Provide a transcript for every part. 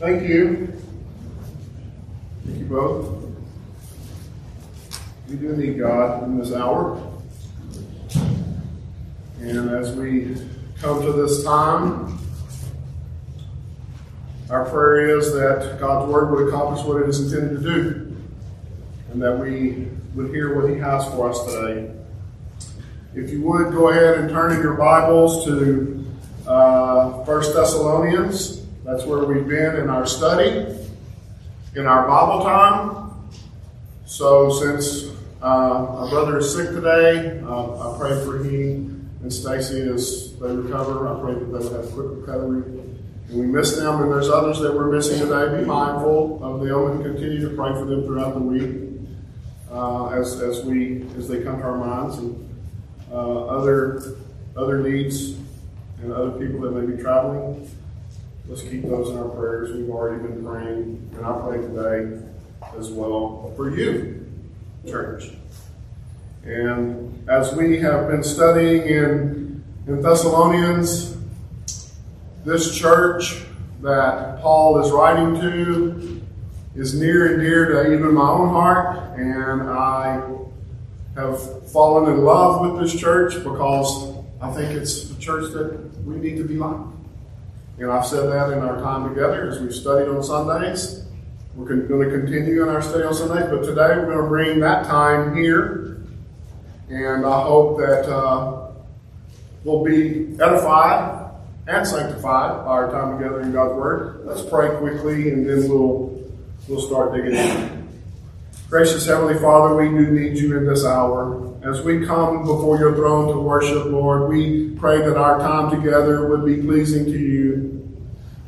Thank you. Thank you both. We do need God in this hour. And as we come to this time, our prayer is that God's Word would accomplish what it is intended to do, and that we would hear what He has for us today. If you would go ahead and turn in your Bibles to uh, 1 Thessalonians, that's where we've been in our study, in our Bible time. So, since uh, brother is sick today, uh, I pray for he and Stacy as they recover. I pray that they would have quick recovery. And we miss them, and there's others that we're missing today. Be mindful of them and continue to pray for them throughout the week uh, as, as we as they come to our minds and uh, other other needs and other people that may be traveling. Let's keep those in our prayers. We've already been praying, and I pray today as well for you, church. And as we have been studying in, in Thessalonians, this church that Paul is writing to is near and dear to even my own heart, and I have fallen in love with this church because I think it's a church that we need to be like. And I've said that in our time together as we've studied on Sundays. We're going to continue in our study on Sundays, but today we're going to bring that time here. And I hope that uh, we'll be edified and sanctified by our time together in God's Word. Let's pray quickly and then we'll, we'll start digging in. Gracious Heavenly Father, we do need you in this hour. As we come before your throne to worship, Lord, we pray that our time together would be pleasing to you.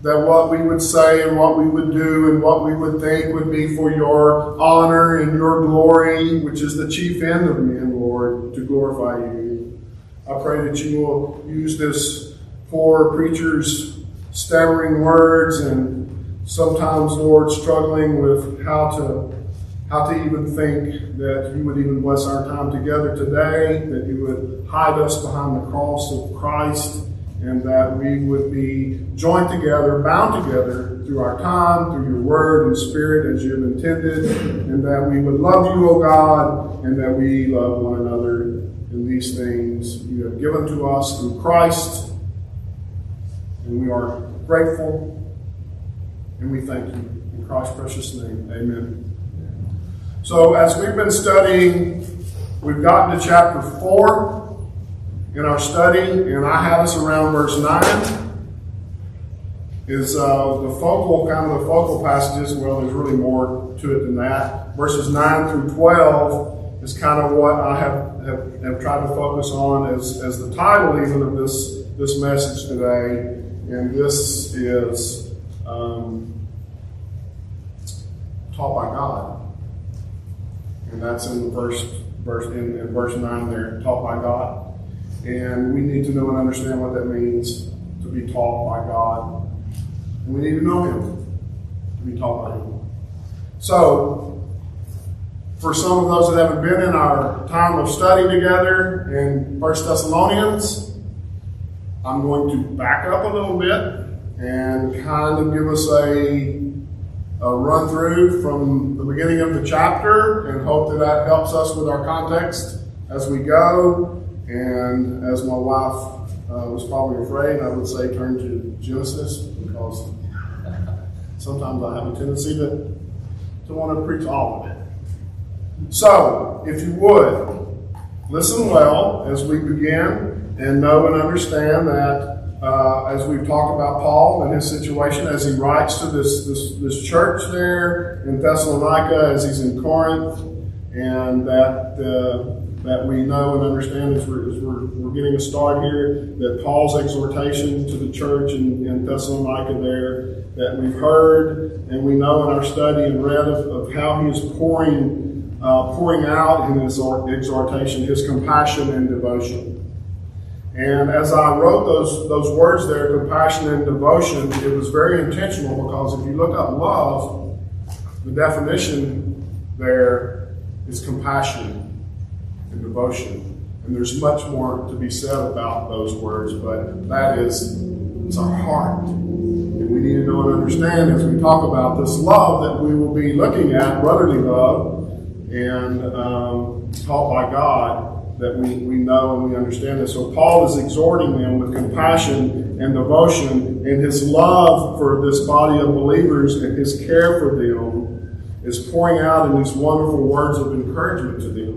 That what we would say and what we would do and what we would think would be for your honor and your glory, which is the chief end of men, Lord, to glorify you. I pray that you will use this poor preacher's stammering words and sometimes, Lord, struggling with how to how to even think that you would even bless our time together today, that you would hide us behind the cross of Christ, and that we would be joined together, bound together through our time, through your word and spirit as you have intended, and that we would love you, O God, and that we love one another in these things you have given to us through Christ. And we are grateful and we thank you. In Christ's precious name, amen. So, as we've been studying, we've gotten to chapter 4 in our study, and I have us around verse 9. Is uh, the focal, kind of the focal passages, well, there's really more to it than that. Verses 9 through 12 is kind of what I have, have, have tried to focus on as, as the title, even of this, this message today. And this is um, taught by God and that's in the first verse in, in, verse nine there, taught by God. And we need to know and understand what that means to be taught by God. And we need to know Him to be taught by Him. So, for some of those that haven't been in our time of study together in First Thessalonians, I'm going to back up a little bit and kind of give us a a run through from the beginning of the chapter and hope that that helps us with our context as we go. And as my wife uh, was probably afraid, I would say turn to Genesis because sometimes I have a tendency to, to want to preach all of it. So, if you would, listen well as we begin and know and understand that uh, as we've talked about Paul and his situation as he writes to this, this, this church there in Thessalonica, as he's in Corinth, and that uh, that we know and understand as, we're, as we're, we're getting a start here, that Paul's exhortation to the church in, in Thessalonica there, that we've heard and we know in our study and read of, of how he is pouring, uh, pouring out in his exhortation his compassion and devotion. And as I wrote those, those words there, compassion and devotion, it was very intentional because if you look up love, the definition there is compassion and devotion. And there's much more to be said about those words, but that is, it's our heart. And we need to know and understand as we talk about this love that we will be looking at, brotherly love, and um, taught by God, that we, we know and we understand this. So Paul is exhorting them with compassion and devotion, and his love for this body of believers and his care for them is pouring out in these wonderful words of encouragement to them.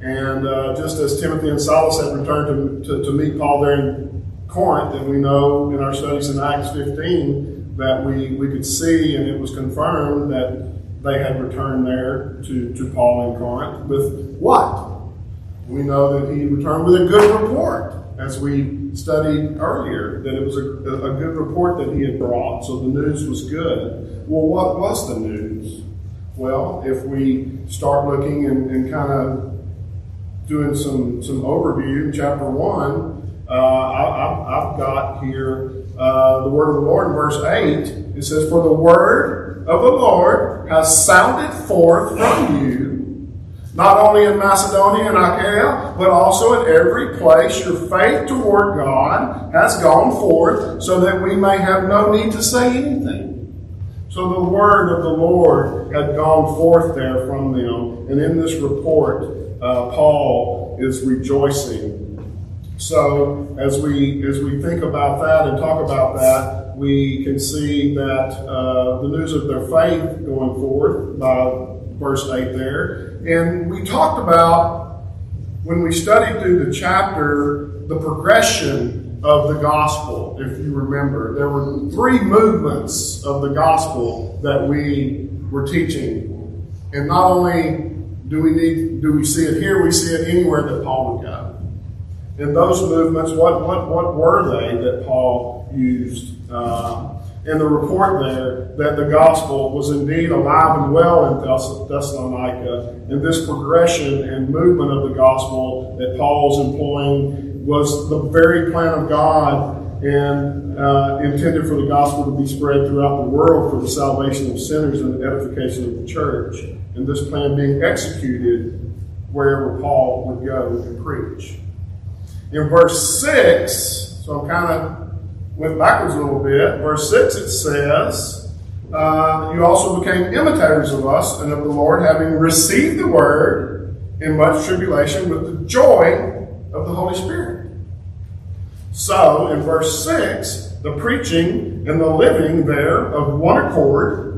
And uh, just as Timothy and Silas had returned to, to, to meet Paul there in Corinth, and we know in our studies in Acts 15 that we, we could see and it was confirmed that they had returned there to, to Paul in Corinth with what? We know that he returned with a good report, as we studied earlier, that it was a, a good report that he had brought, so the news was good. Well, what was the news? Well, if we start looking and, and kind of doing some, some overview chapter 1, uh, I, have got here uh, the word of the Lord in verse 8. It says, For the word of the Lord has sounded forth from you, not only in Macedonia and Achaia, but also at every place. Your faith toward God has gone forth, so that we may have no need to say anything. So the word of the Lord had gone forth there from them, and in this report, uh, Paul is rejoicing. So as we as we think about that and talk about that, we can see that uh, the news of their faith going forward by verse eight there, and we talked about when we studied through the chapter the progression of the gospel. If you remember, there were three movements of the gospel that we were teaching, and not only do we need? Do we see it here? We see it anywhere that Paul would go. In those movements, what what what were they that Paul used? Uh, in the report there that the gospel was indeed alive and well in Thessalonica, and this progression and movement of the gospel that Paul's employing was the very plan of God and uh, intended for the gospel to be spread throughout the world for the salvation of sinners and the edification of the church and this plan being executed wherever Paul would go and preach. In verse 6, so I'm kind of went backwards a little bit. Verse 6 it says, uh, You also became imitators of us and of the Lord, having received the word in much tribulation with the joy of the Holy Spirit. So, in verse 6, the preaching and the living there of one accord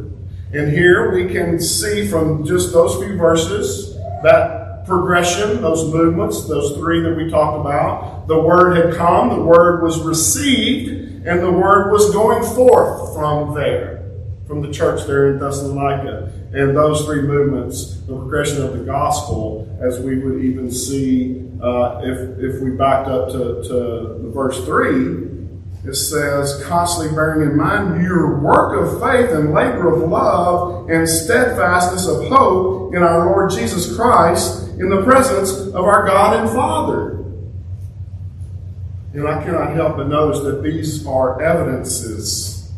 and here we can see from just those few verses that progression, those movements, those three that we talked about. The word had come, the word was received, and the word was going forth from there, from the church there in Thessalonica. And those three movements, the progression of the gospel, as we would even see uh, if, if we backed up to, to verse 3, it says, constantly bearing in mind your work of faith and labor of love and steadfastness of hope in our Lord Jesus Christ in the presence of our God and Father. And I cannot help but notice that these are evidences.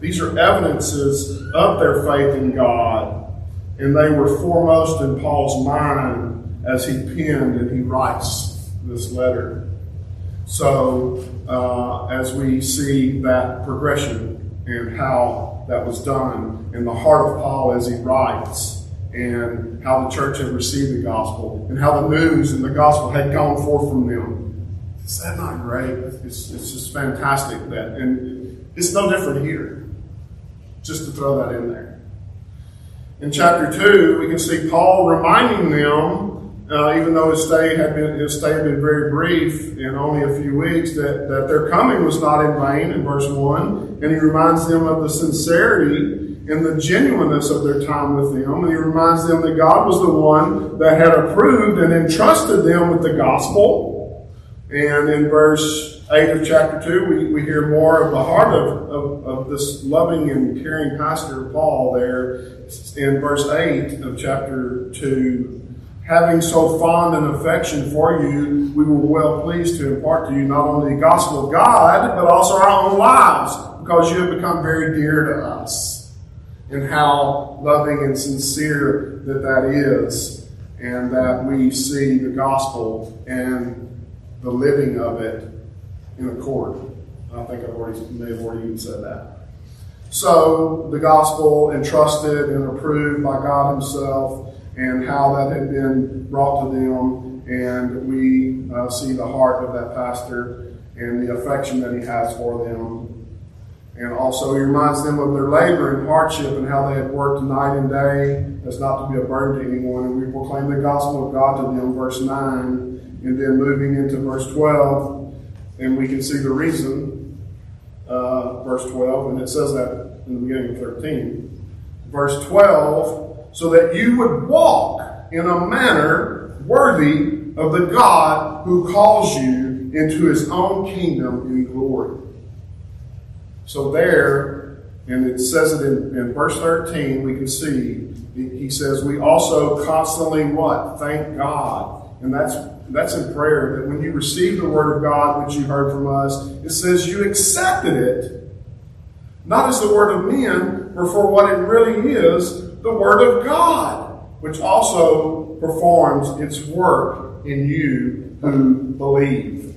These are evidences of their faith in God. And they were foremost in Paul's mind as he penned and he writes this letter. So, uh, as we see that progression and how that was done in the heart of Paul as he writes, and how the church had received the gospel, and how the news and the gospel had gone forth from them. Is that not great? It's, it's just fantastic that, and it's no different here. Just to throw that in there. In chapter 2, we can see Paul reminding them uh, even though his stay had been his stay had been very brief in only a few weeks, that, that their coming was not in vain in verse one, and he reminds them of the sincerity and the genuineness of their time with them, and he reminds them that God was the one that had approved and entrusted them with the gospel. And in verse 8 of chapter 2, we, we hear more of the heart of, of, of this loving and caring pastor Paul there in verse 8 of chapter 2 having so fond an affection for you, we were well pleased to impart to you not only the gospel of God, but also our own lives, because you have become very dear to us. And how loving and sincere that that is, and that we see the gospel and the living of it in accord. I think I've already may have already even said that. So the gospel entrusted and approved by God Himself, and how that had been brought to them, and we uh, see the heart of that pastor and the affection that he has for them. And also, he reminds them of their labor and hardship and how they had worked night and day as not to be a burden to anyone. And we proclaim the gospel of God to them, verse 9, and then moving into verse 12, and we can see the reason, uh, verse 12, and it says that in the beginning of 13. Verse 12, so that you would walk in a manner worthy of the God who calls you into his own kingdom in glory. So there, and it says it in, in verse 13, we can see, he says, we also constantly what? Thank God. And that's that's in prayer, that when you receive the word of God, which you heard from us, it says you accepted it, not as the word of men, but for what it really is, the word of God, which also performs its work in you who believe.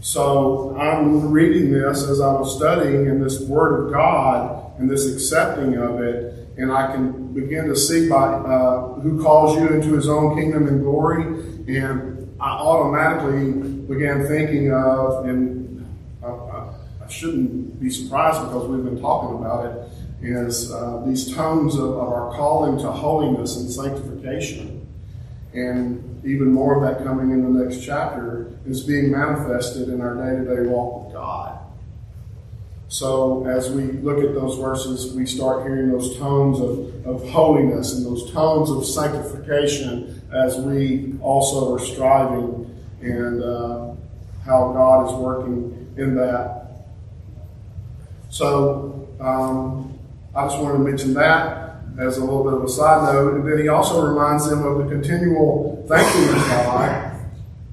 So I'm reading this as I was studying in this Word of God and this accepting of it, and I can begin to see by uh, who calls you into His own kingdom and glory, and I automatically began thinking of, and I, shouldn't be surprised because we've been talking about it, is uh, these tones of, of our calling to holiness and sanctification, and even more of that coming in the next chapter, is being manifested in our day to day walk with God. So, as we look at those verses, we start hearing those tones of, of holiness and those tones of sanctification as we also are striving and uh, how God is working in that. So, um, I just wanted to mention that as a little bit of a side note. And then he also reminds them of the continual thanking God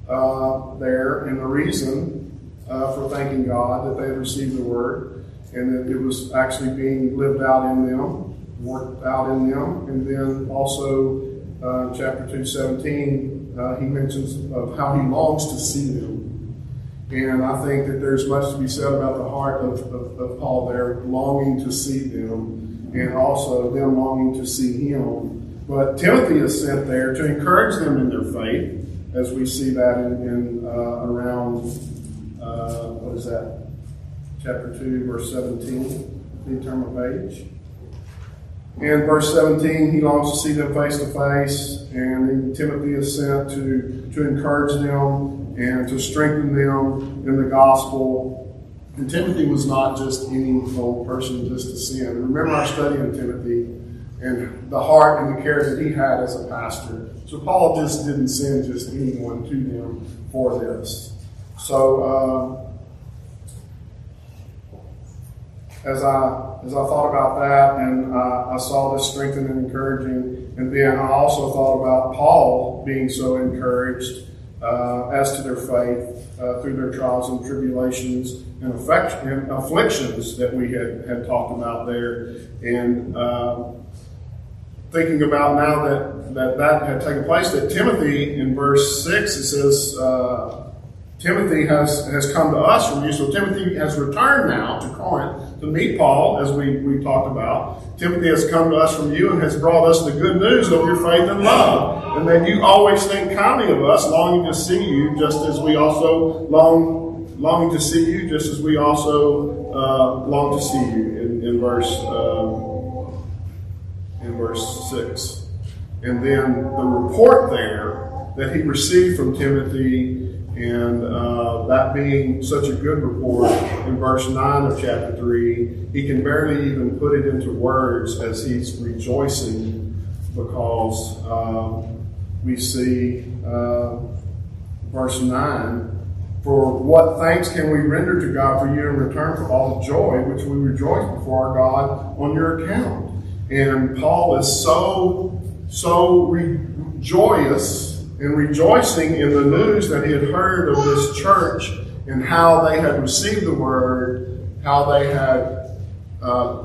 uh, there and the reason uh, for thanking God that they had received the word and that it was actually being lived out in them, worked out in them. And then also, uh, chapter 217, uh, he mentions of how he longs to see them. And I think that there's much to be said about the heart of, of, of Paul there, longing to see them and also them longing to see him. But Timothy is sent there to encourage them in their faith, as we see that in, in uh, around, uh, what is that, chapter 2, verse 17. Please turn my page. In verse 17, he longs to see them face to face, and Timothy is sent to, to encourage them and to strengthen them in the gospel and Timothy was not just any old person just to sin. Remember our study of Timothy and the heart and the care that he had as a pastor. So Paul just didn't send just anyone to them for this. So uh, as I as I thought about that and uh, I saw this strengthening and encouraging, and then I also thought about Paul being so encouraged uh, as to their faith uh, through their trials and tribulations and, and, afflictions that we had, had talked about there. And uh, thinking about now that, that that had taken place, that Timothy in verse 6, it says, uh, Timothy has, has come to us from you. So Timothy has returned now to Corinth to meet Paul, as we, we talked about. Timothy has come to us from you and has brought us the good news of your faith and love. And that you always think kindly of us, longing to see you, just as we also long, longing to see you, just as we also uh, long to see you in, in verse uh, in verse six. And then the report there that he received from Timothy and uh, that being such a good report in verse 9 of chapter 3, he can barely even put it into words as he's rejoicing because uh, we see uh, verse 9 For what thanks can we render to God for you in return for all the joy which we rejoice before our God on your account? And Paul is so, so re- joyous and rejoicing in the news that he had heard of this church and how they had received the word, how they had uh,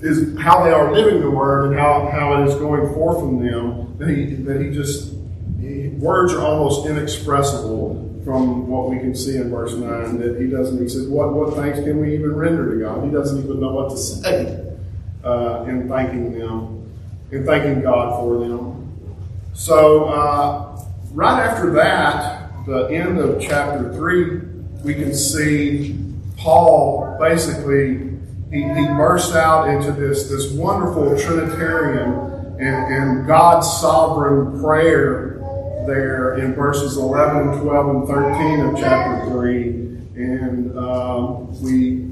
is how they are living the word, and how, how it is going forth from them. That he that he just he, words are almost inexpressible from what we can see in verse nine. That he doesn't. He says, "What what thanks can we even render to God?" He doesn't even know what to say. uh, in thanking them, in thanking God for them. So, uh, right after that, the end of chapter 3, we can see Paul basically, he, he bursts out into this, this wonderful Trinitarian and, and God's sovereign prayer there in verses 11, 12, and 13 of chapter 3. And um, we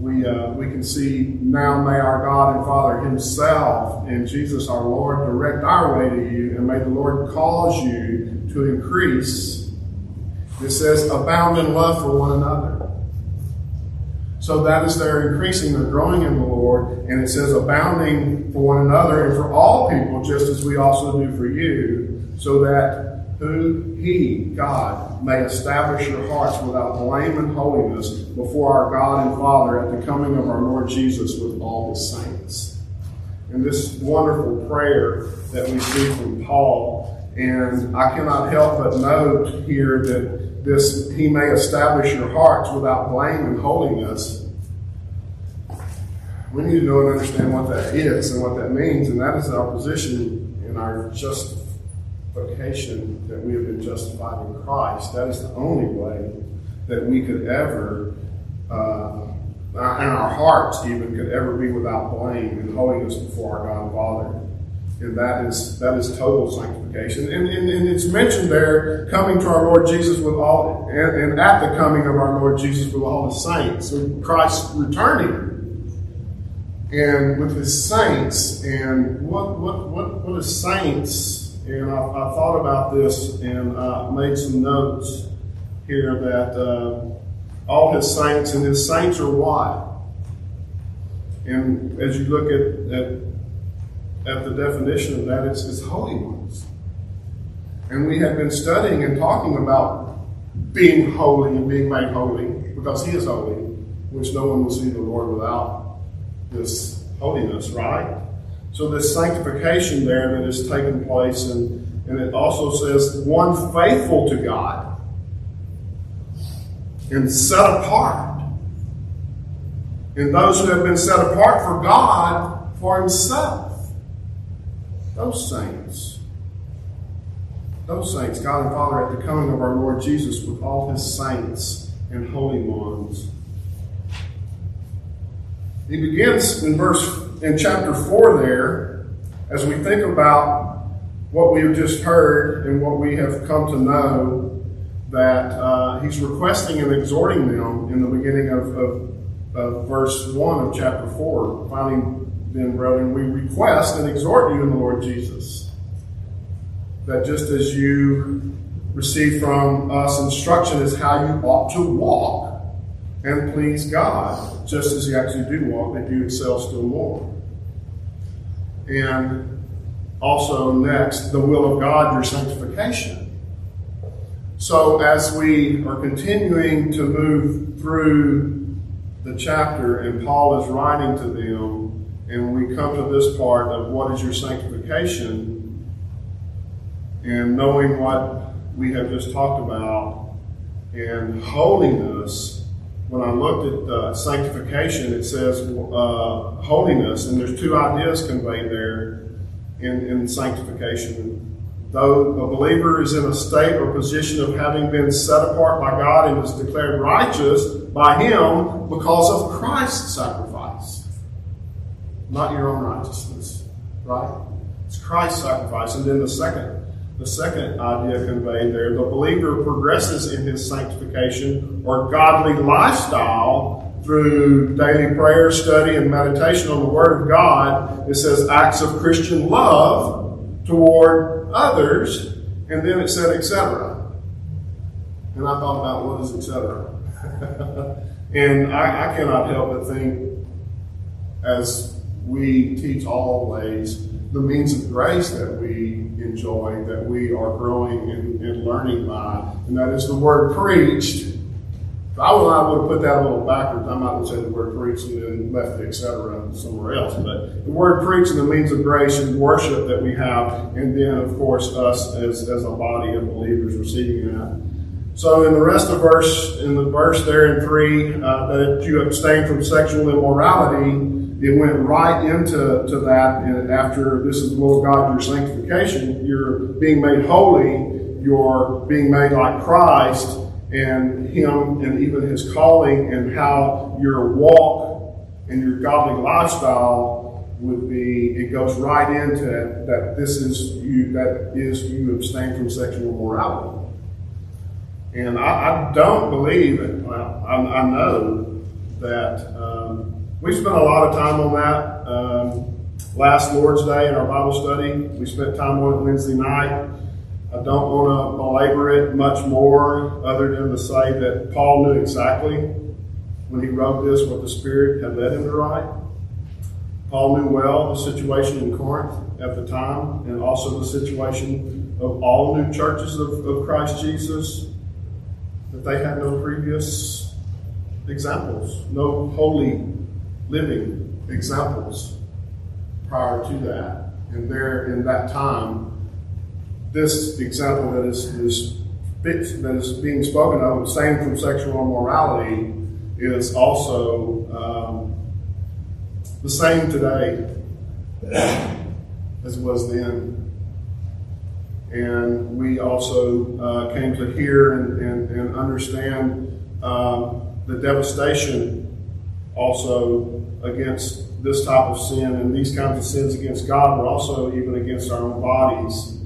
we, uh, we can see now may our God and Father Himself and Jesus our Lord direct our way to you, and may the Lord cause you to increase. It says, abound in love for one another. So that is their increasing, they're growing in the Lord, and it says abounding for one another and for all people, just as we also do for you, so that who he, God, may establish your hearts without blame and holiness before our God and Father at the coming of our Lord Jesus with all the saints. And this wonderful prayer that we see from Paul, and I cannot help but note here that this he may establish your hearts without blame and holiness. We need to know and understand what that is and what that means, and that is our position in our just vocation that we have been justified in Christ. That is the only way that we could ever, uh, and our hearts even could ever be without blame and holiness before our God and Father. And that is that is total sanctification. And, and, and it's mentioned there, coming to our Lord Jesus with all, and, and at the coming of our Lord Jesus with all the saints. So Christ returning and with his saints. And what what what what is saints? And I, I thought about this and uh, made some notes here that uh, all his saints, and his saints are what? And as you look at, at, at the definition of that, it's, it's holy ones. And we have been studying and talking about being holy and being made holy because he is holy, which no one will see the Lord without this holiness, right? So this sanctification there that has taken place, and, and it also says one faithful to God and set apart. And those who have been set apart for God for Himself. Those saints. Those saints, God and Father, at the coming of our Lord Jesus with all His saints and holy ones. He begins in verse in chapter 4 there, as we think about what we have just heard and what we have come to know, that uh, he's requesting and exhorting them in the beginning of, of, of verse 1 of chapter 4. Finally, then, brethren, we request and exhort you in the Lord Jesus that just as you receive from us instruction as how you ought to walk and please God, just as you actually do walk, that you excel still more. And also, next, the will of God, your sanctification. So, as we are continuing to move through the chapter, and Paul is writing to them, and we come to this part of what is your sanctification, and knowing what we have just talked about, and holiness when I looked at uh, sanctification, it says uh, holiness, and there's two ideas conveyed there in, in sanctification. Though a believer is in a state or position of having been set apart by God and is declared righteous by Him because of Christ's sacrifice, not your own righteousness, right? It's Christ's sacrifice. And then the second the second idea conveyed there. The believer progresses in his sanctification or godly lifestyle through daily prayer, study, and meditation on the Word of God. It says acts of Christian love toward others, and then it said, etc. And I thought about what is etc. and I, I cannot help but think, as we teach always, the means of grace that we enjoy, that we are growing and, and learning by, and that is the word preached. If I would, I would have put that a little backwards. I might have said the word preached and then left the etc. somewhere else. But the word preached and the means of grace and worship that we have, and then of course us as, as a body of believers receiving that. So in the rest of verse, in the verse there in three, uh, that you abstain from sexual immorality, it went right into to that. And after this is the will of God, your sanctification, you're being made holy, you're being made like Christ, and Him, and even His calling, and how your walk and your godly lifestyle would be. It goes right into that. This is you. That is you abstain from sexual morality. And I, I don't believe it. Well, I, I know that we spent a lot of time on that um, last Lord's Day in our Bible study. We spent time on it Wednesday night. I don't want to belabor it much more, other than to say that Paul knew exactly when he wrote this what the Spirit had led him to write. Paul knew well the situation in Corinth at the time, and also the situation of all new churches of, of Christ Jesus that they had no previous examples, no holy living examples prior to that. And there, in that time, this example that is, is that is being spoken of, abstain from sexual immorality, is also um, the same today as it was then. And we also uh, came to hear and, and, and understand um, the devastation also against this type of sin and these kinds of sins against God, but also even against our own bodies,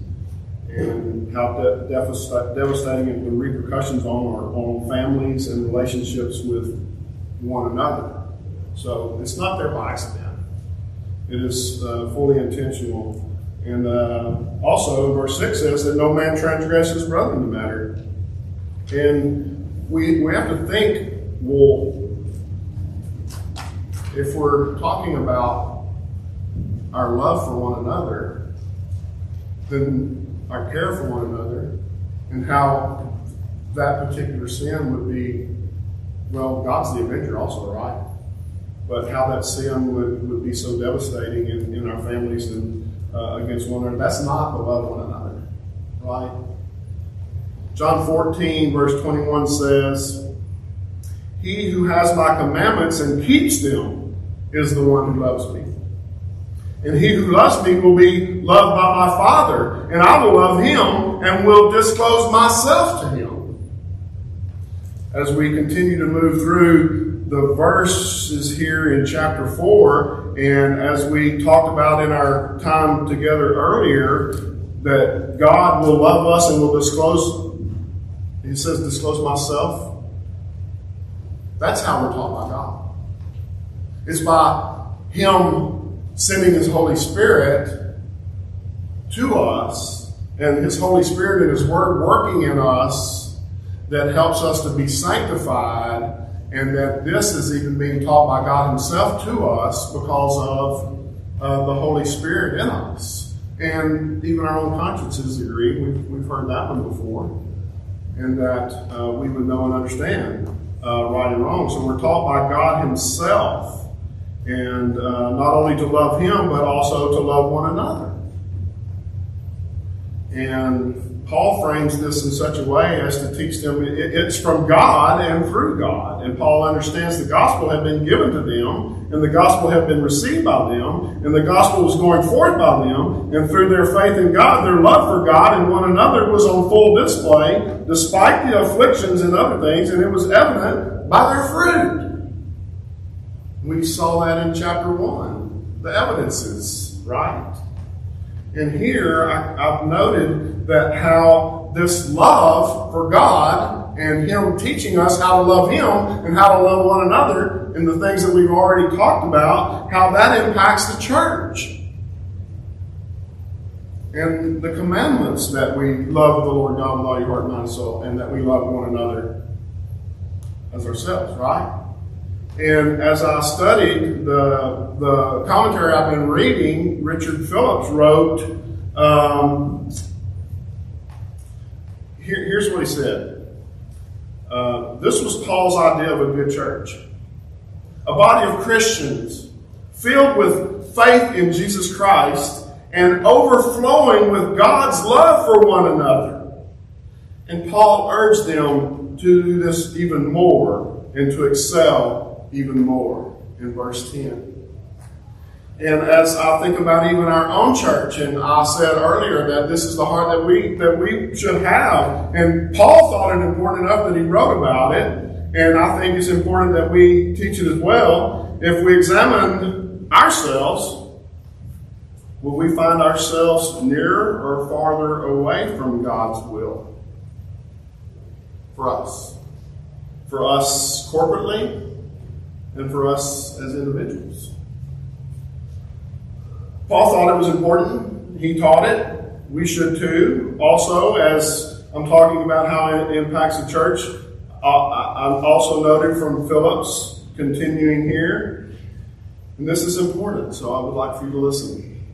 and how de- devastating the repercussions on our own families and relationships with one another. So it's not there by accident. It is uh, fully intentional and uh, also, verse 6 says that no man transgress his brother in the matter. And we, we have to think well, if we're talking about our love for one another, then our care for one another, and how that particular sin would be, well, God's the avenger also, right? But how that sin would, would be so devastating in, in our families and uh, against one another. That's not to love one another, right? John 14, verse 21 says, He who has my commandments and keeps them is the one who loves me. And he who loves me will be loved by my Father, and I will love him and will disclose myself to him. As we continue to move through the verses here in chapter 4, and as we talked about in our time together earlier, that God will love us and will disclose, he says, disclose myself. That's how we're taught by God. It's by Him sending His Holy Spirit to us and His Holy Spirit and His Word working in us that helps us to be sanctified and that this is even being taught by God Himself to us because of uh, the Holy Spirit in us. And even our own consciences agree. We've, we've heard that one before. And that uh, we would know and understand uh, right and wrong. So we're taught by God Himself. And uh, not only to love Him, but also to love one another. And Paul frames this in such a way as to teach them it's from God and through God. And Paul understands the gospel had been given to them, and the gospel had been received by them, and the gospel was going forth by them, and through their faith in God, their love for God and one another was on full display, despite the afflictions and other things, and it was evident by their fruit. We saw that in chapter 1, the evidences, right? And here I, have noted that how this love for God and Him teaching us how to love Him and how to love one another and the things that we've already talked about, how that impacts the church. And the commandments that we love the Lord God with all your heart, mind, and soul, and that we love one another as ourselves, right? And as I studied the, the commentary I've been reading, Richard Phillips wrote, um, here, here's what he said. Uh, this was Paul's idea of a good church a body of Christians filled with faith in Jesus Christ and overflowing with God's love for one another. And Paul urged them to do this even more and to excel even more in verse 10. And as I think about even our own church, and I said earlier that this is the heart that we that we should have. And Paul thought it important enough that he wrote about it. And I think it's important that we teach it as well. If we examine ourselves, will we find ourselves nearer or farther away from God's will for us? For us corporately and for us as individuals. Paul thought it was important. He taught it. We should too. Also, as I'm talking about how it impacts the church, I'm also noted from Phillips, continuing here. And this is important, so I would like for you to listen.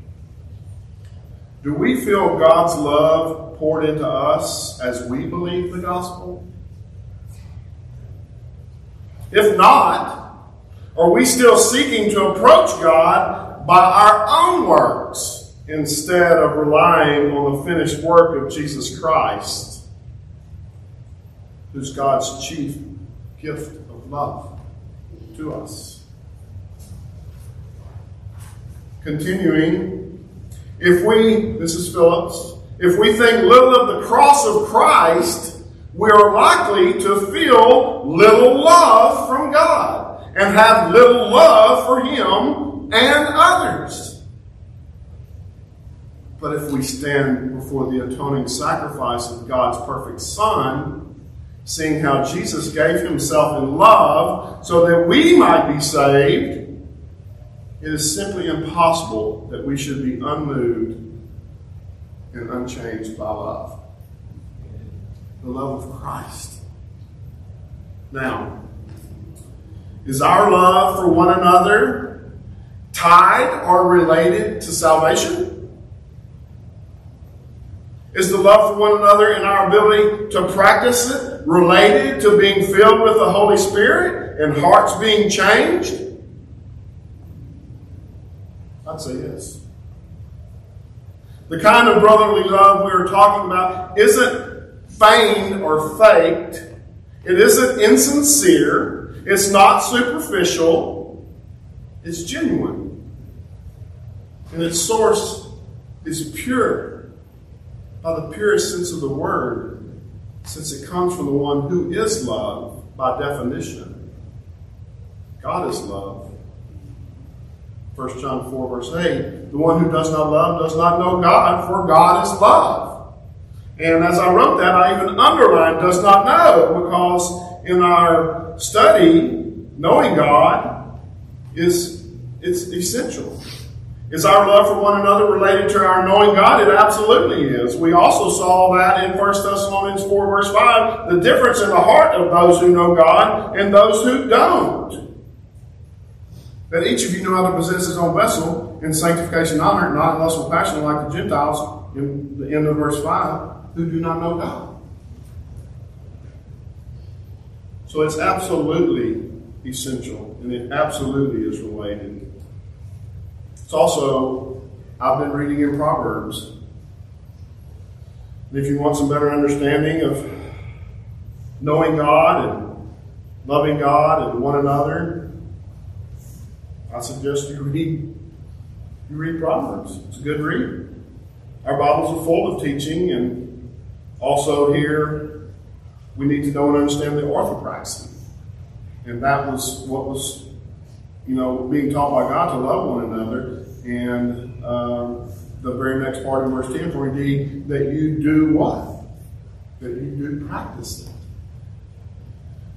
Do we feel God's love poured into us as we believe the gospel? If not, are we still seeking to approach God by our own works instead of relying on the finished work of Jesus Christ, who's God's chief gift of love to us. Continuing, if we, this is Phillips, if we think little of the cross of Christ, we are likely to feel little love from God and have little love for Him and others. But if we stand before the atoning sacrifice of God's perfect Son, seeing how Jesus gave himself in love so that we might be saved, it is simply impossible that we should be unmoved and unchanged by love. The love of Christ. Now, is our love for one another tied or related to salvation? Is the love for one another and our ability to practice it related to being filled with the Holy Spirit and hearts being changed? I'd say yes. The kind of brotherly love we are talking about isn't feigned or faked. It isn't insincere. It's not superficial. It's genuine and its source is pure by the purest sense of the word, since it comes from the one who is love by definition. God is love. 1 John 4, verse 8 The one who does not love does not know God, for God is love. And as I wrote that, I even underlined does not know, because in our study, knowing God is it's essential. Is our love for one another related to our knowing God? It absolutely is. We also saw that in 1 Thessalonians 4, verse 5, the difference in the heart of those who know God and those who don't. That each of you know how to possess his own vessel in sanctification and honor, not in lustful passion like the Gentiles, in the end of verse 5, who do not know God. So it's absolutely essential, and it absolutely is related it's also, I've been reading in Proverbs. And if you want some better understanding of knowing God and loving God and one another, I suggest you read you read Proverbs. It's a good read. Our Bibles are full of teaching, and also here we need to know and understand the orthopraxy. And that was what was, you know, being taught by God to love one another. And um, the very next part of verse 10, for indeed that you do what? That you do practice it.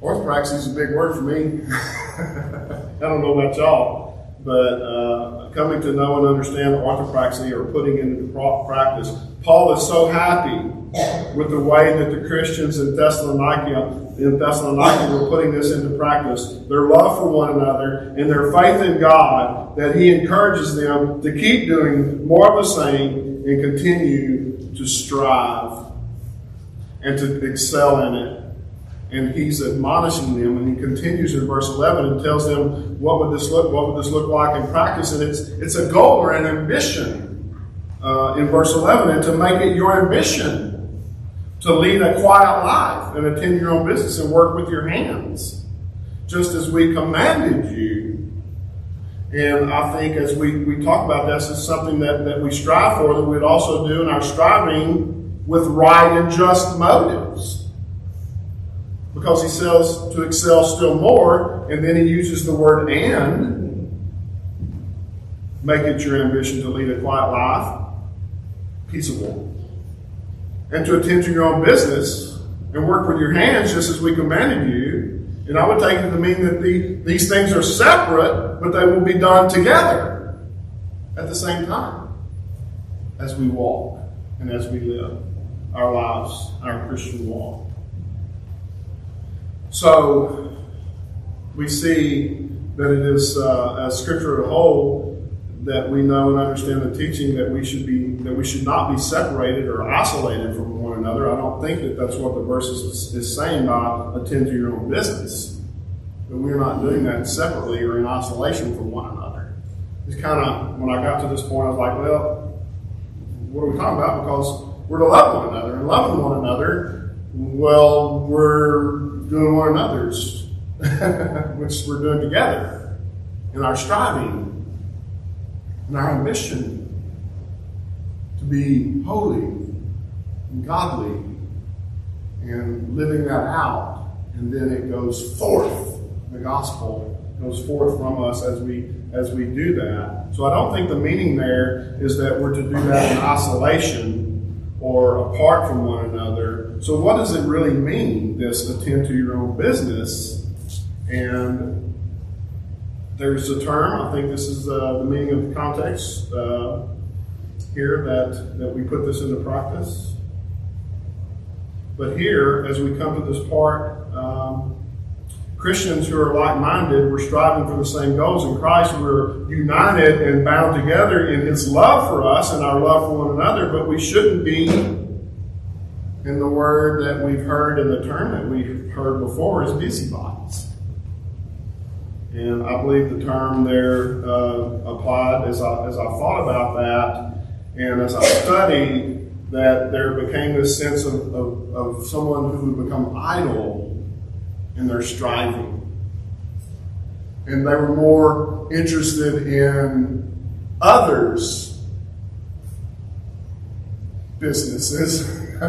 Orthopraxy is a big word for me. I don't know about y'all, but uh, coming to know and understand orthopraxy or putting into practice, Paul is so happy with the way that the Christians in Thessalonica in Thessalonica were putting this into practice. Their love for one another and their faith in God that he encourages them to keep doing more of the same and continue to strive and to excel in it. And he's admonishing them, and he continues in verse 11 and tells them what would this look, what would this look like in practice, and it's it's a goal or an ambition uh, in verse 11, and to make it your ambition to lead a quiet life and attend your own business and work with your hands, just as we commanded you. And I think as we, we talk about this, it's something that, that we strive for, that we'd also do in our striving with right and just motives. Because he says to excel still more, and then he uses the word and. Make it your ambition to lead a quiet life, peaceable, and to attend to your own business and work with your hands just as we commanded you and I would take it to mean that the, these things are separate, but they will be done together at the same time as we walk and as we live our lives, our Christian walk. So we see that it is uh, as Scripture whole that we know and understand the teaching that we should be that we should not be separated or isolated from one another. I don't think that that's what the verse is, is saying by attend to your own business. But we're not doing that separately or in isolation from one another. It's kind of when I got to this point, I was like, well, what are we talking about? Because we're to love one another and loving one another. Well, we're doing one another's, which we're doing together in our striving and our ambition to be holy and godly and living that out. And then it goes forth. The gospel goes forth from us as we as we do that. So I don't think the meaning there is that we're to do that in isolation or apart from one another. So what does it really mean, this attend to your own business? And there's a term, I think this is uh, the meaning of the context uh, here that, that we put this into practice. But here, as we come to this part, um, Christians who are like minded, we're striving for the same goals in Christ. We're united and bound together in His love for us and our love for one another, but we shouldn't be in the word that we've heard and the term that we've heard before is busybodies. And I believe the term there uh, applied as I, as I thought about that and as I studied that there became this sense of, of, of someone who would become idle in their striving. And they were more interested in others' businesses.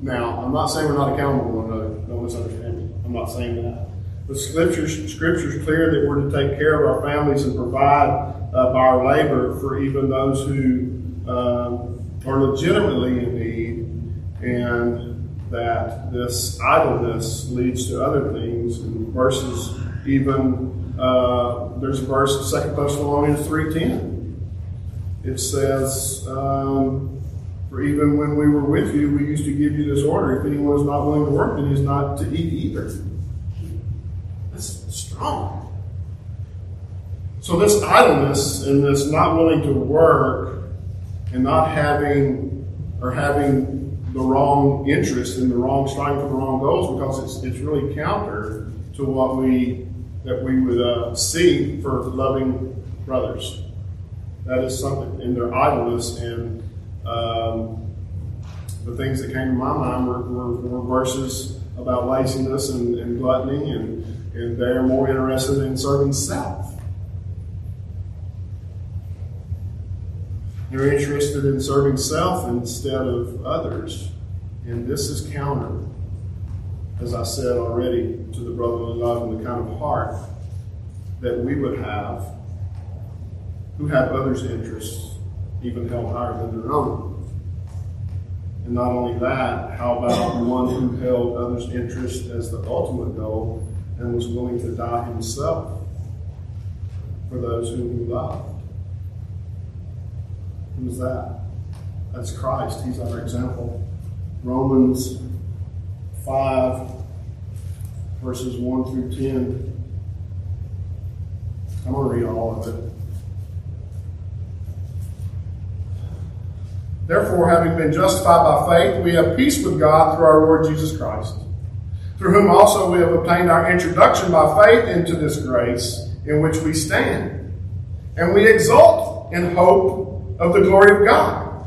now, I'm not saying we're not accountable to one another. Don't misunderstand me. I'm not saying that. The scriptures, scriptures clear that we're to take care of our families and provide uh, by our labor for even those who um, are legitimately in need, and that this idleness leads to other things. And verses even uh, there's a verse in Second Thessalonians three ten. It says. Um, for even when we were with you, we used to give you this order. If anyone is not willing to work, then he is not to eat either So, this idleness and this not willing to work and not having or having the wrong interest and the wrong striving for the wrong goals because it's, it's really counter to what we that we would uh, see for loving brothers. That is something in their idleness and um, the things that came to my mind were, were, were verses about laziness and, and gluttony and and they're more interested in serving self. They're interested in serving self instead of others. And this is counter, as I said already, to the brotherly love and the kind of heart that we would have who have others' interests even held higher than their own. And not only that, how about one who held others' interests as the ultimate goal and was willing to die himself for those whom he loved. Who's that? That's Christ. He's our example. Romans 5, verses 1 through 10. I'm going to read all of it. Therefore, having been justified by faith, we have peace with God through our Lord Jesus Christ through whom also we have obtained our introduction by faith into this grace in which we stand. And we exult in hope of the glory of God.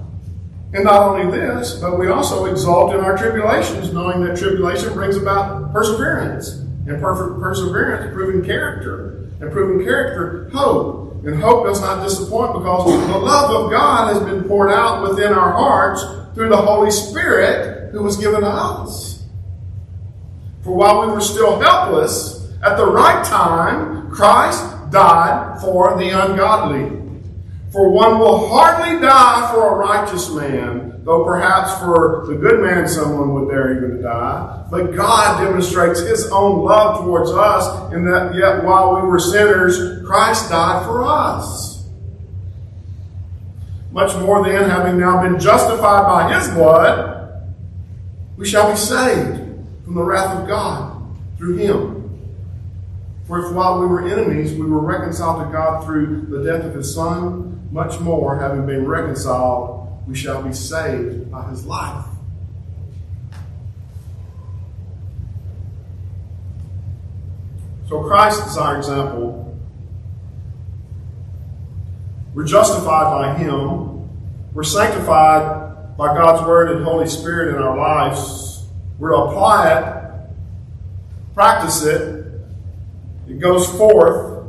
And not only this, but we also exult in our tribulations, knowing that tribulation brings about perseverance, and perfect perseverance, proven character, and proven character, hope. And hope does not disappoint because the love of God has been poured out within our hearts through the Holy Spirit who was given to us. For while we were still helpless, at the right time, Christ died for the ungodly. For one will hardly die for a righteous man, though perhaps for the good man someone would dare even to die. But God demonstrates his own love towards us in that yet while we were sinners, Christ died for us. Much more then, having now been justified by his blood, we shall be saved from the wrath of God through him. For if while we were enemies, we were reconciled to God through the death of his Son, much more, having been reconciled, we shall be saved by his life. So Christ is our example. We're justified by him. We're sanctified by God's Word and Holy Spirit in our lives. We're to apply it, practice it, it goes forth,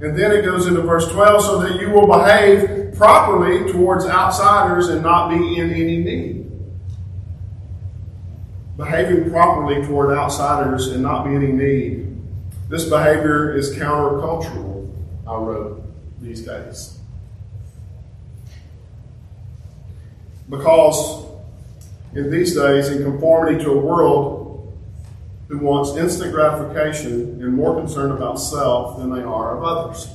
and then it goes into verse 12 so that you will behave properly towards outsiders and not be in any need. Behaving properly toward outsiders and not be in any need. This behavior is countercultural, I wrote these days. Because in these days, in conformity to a world who wants instant gratification and more concerned about self than they are of others.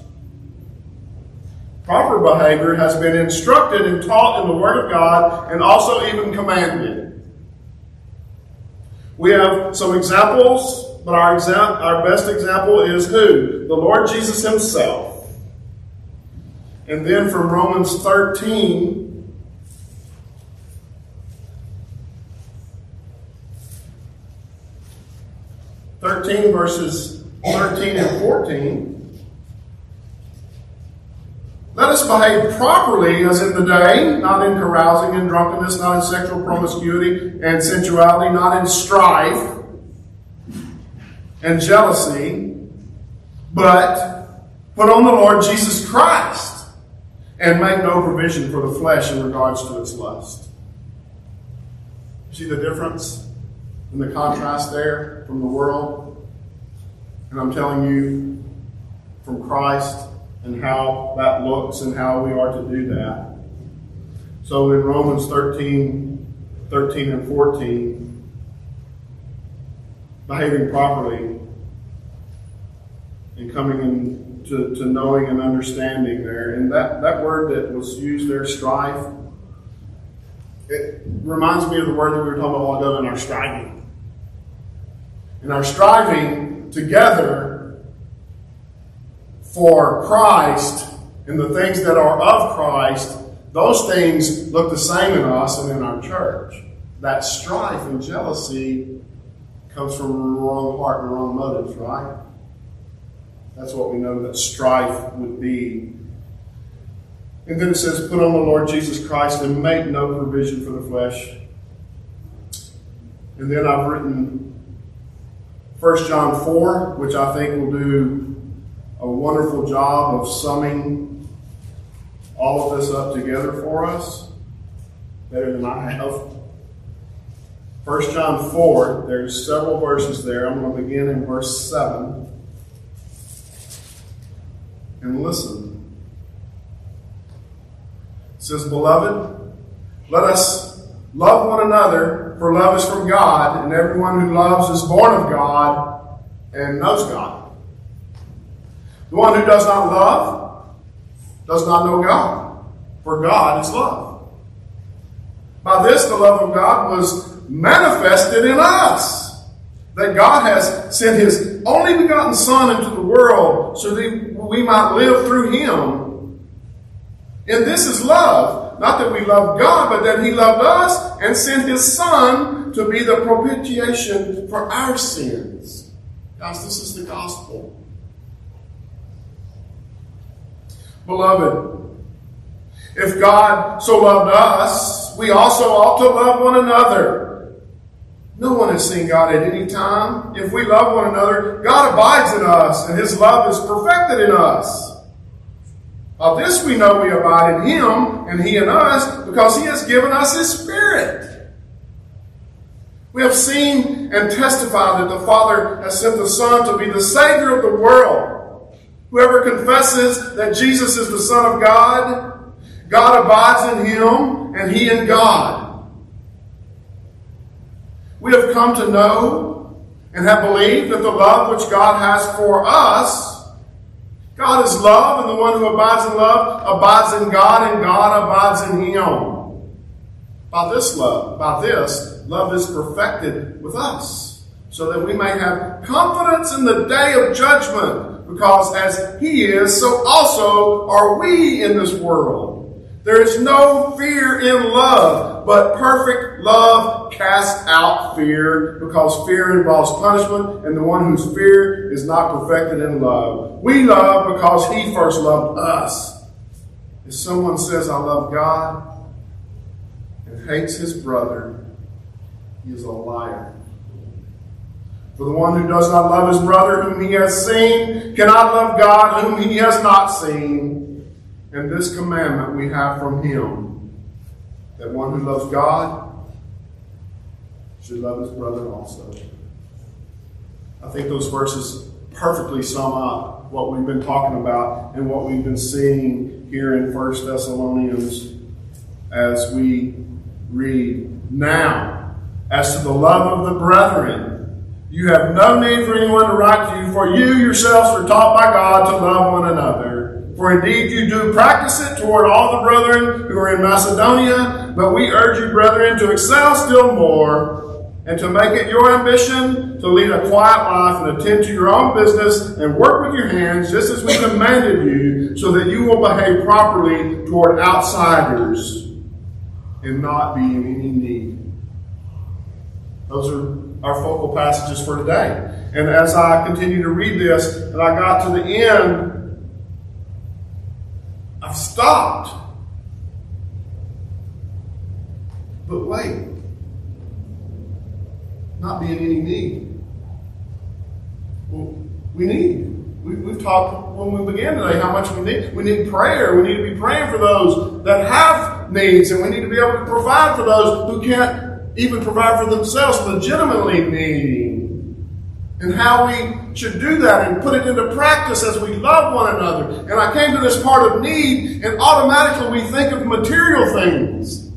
Proper behavior has been instructed and taught in the Word of God and also even commanded. We have some examples, but our, exa- our best example is who? The Lord Jesus Himself. And then from Romans 13, 13, verses 13 and 14. Let us behave properly as in the day, not in carousing and drunkenness, not in sexual promiscuity and sensuality, not in strife and jealousy, but put on the Lord Jesus Christ and make no provision for the flesh in regards to its lust. See the difference? And the contrast there from the world. And I'm telling you from Christ and how that looks and how we are to do that. So in Romans 13, 13 and 14, behaving properly and coming into to knowing and understanding there. And that, that word that was used there, strife, it reminds me of the word that we were talking about a while ago in our striving and are striving together for Christ and the things that are of Christ, those things look the same in us and in our church. That strife and jealousy comes from a wrong heart and wrong motives, right? That's what we know that strife would be. And then it says, Put on the Lord Jesus Christ and make no provision for the flesh. And then I've written 1 John 4, which I think will do a wonderful job of summing all of this up together for us, better than I have. 1 John 4, there's several verses there. I'm going to begin in verse 7. And listen. It says, Beloved, let us love one another for love is from God, and everyone who loves is born of God and knows God. The one who does not love does not know God, for God is love. By this, the love of God was manifested in us, that God has sent His only begotten Son into the world so that we might live through Him. And this is love not that we love God, but that He loved us and sent His Son to be the propitiation for our sins. Guys, this is the gospel. Beloved, if God so loved us, we also ought to love one another. No one has seen God at any time. If we love one another, God abides in us, and his love is perfected in us. Of this we know we abide in him, and he in us, because he has given us his Spirit. We have seen and testified that the Father has sent the Son to be the Savior of the world. Whoever confesses that Jesus is the Son of God, God abides in him, and he in God. We have come to know and have believed that the love which God has for us, God is love, and the one who abides in love abides in God, and God abides in him. By this love, by this, love is perfected with us, so that we may have confidence in the day of judgment, because as he is, so also are we in this world. There is no fear in love, but perfect love casts out fear, because fear involves punishment, and the one whose fear is not perfected in love. We love because he first loved us. If someone says, I love God, and hates his brother, he is a liar. For the one who does not love his brother whom he has seen cannot love God whom he has not seen. And this commandment we have from him that one who loves God should love his brother also. I think those verses perfectly sum up what we've been talking about and what we've been seeing here in First Thessalonians as we read. Now, as to the love of the brethren, you have no need for anyone to write to you, for you yourselves are taught by God to love one another. For indeed you do practice it toward all the brethren who are in Macedonia, but we urge you, brethren, to excel still more, and to make it your ambition to lead a quiet life and attend to your own business and work with your hands, just as we commanded you, so that you will behave properly toward outsiders and not be in any need. Those are our focal passages for today. And as I continue to read this, and I got to the end, I've stopped. But wait, not be in any need. Well, we need. We, have talked when we began today how much we need. We need prayer. We need to be praying for those that have needs, and we need to be able to provide for those who can't even provide for themselves, legitimately needing and how we should do that and put it into practice as we love one another. And I came to this part of need, and automatically we think of material things.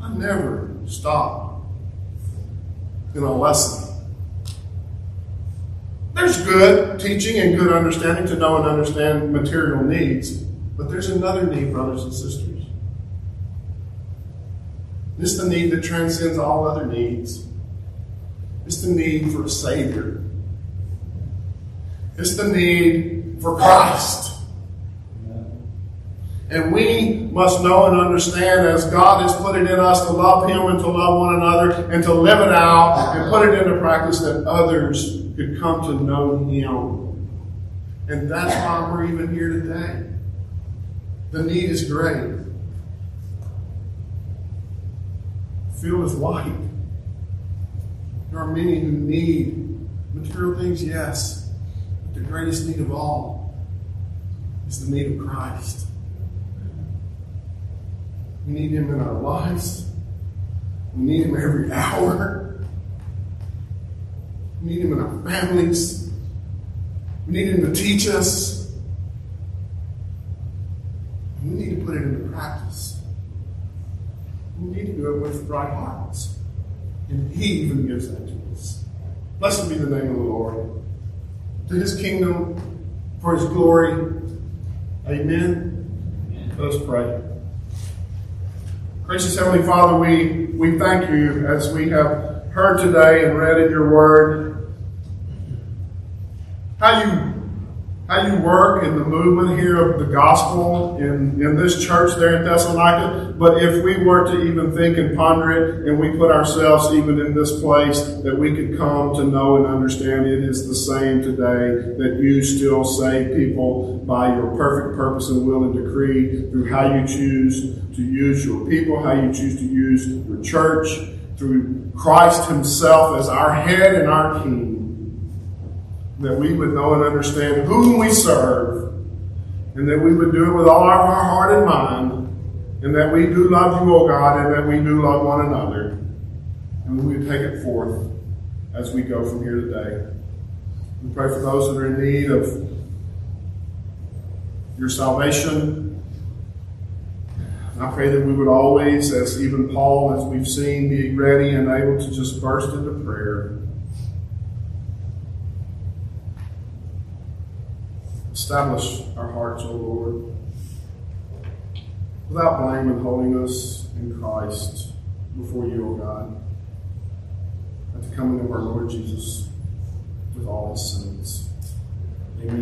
I never stop in a lesson. There's good teaching and good understanding to know and understand material needs, but there's another need, brothers and sisters. It's the need that transcends all other needs. It's the need for a Savior. It's the need for Christ. And we must know and understand as God has put it in us to love Him and to love one another and to live it out and put it into practice that others could come to know Him. And that's why we're even here today. The need is great. Field is wide. There are many who need material things, yes. But the greatest need of all is the need of Christ. We need Him in our lives. We need Him every hour. We need Him in our families. We need Him to teach us. We need to put it into practice. We need to do it with right hearts. And He even gives that to us. Blessed be the name of the Lord. To His kingdom, for His glory. Amen. Let us pray. Gracious Heavenly Father, we, we thank you as we have heard today and read in your word how you how you work in the movement here of the gospel in, in this church there in Thessalonica. But if we were to even think and ponder it, and we put ourselves even in this place, that we could come to know and understand it is the same today, that you still save people by your perfect purpose and will and decree through how you choose to use your people, how you choose to use your church, through Christ Himself as our head and our King that we would know and understand whom we serve, and that we would do it with all of our heart and mind, and that we do love you, O God, and that we do love one another. And we would take it forth as we go from here today. We pray for those that are in need of your salvation. I pray that we would always, as even Paul, as we've seen, be ready and able to just burst into prayer. Establish our hearts, O Lord, without blame and holiness in Christ before you, O God, at the coming of our Lord Jesus with all his saints.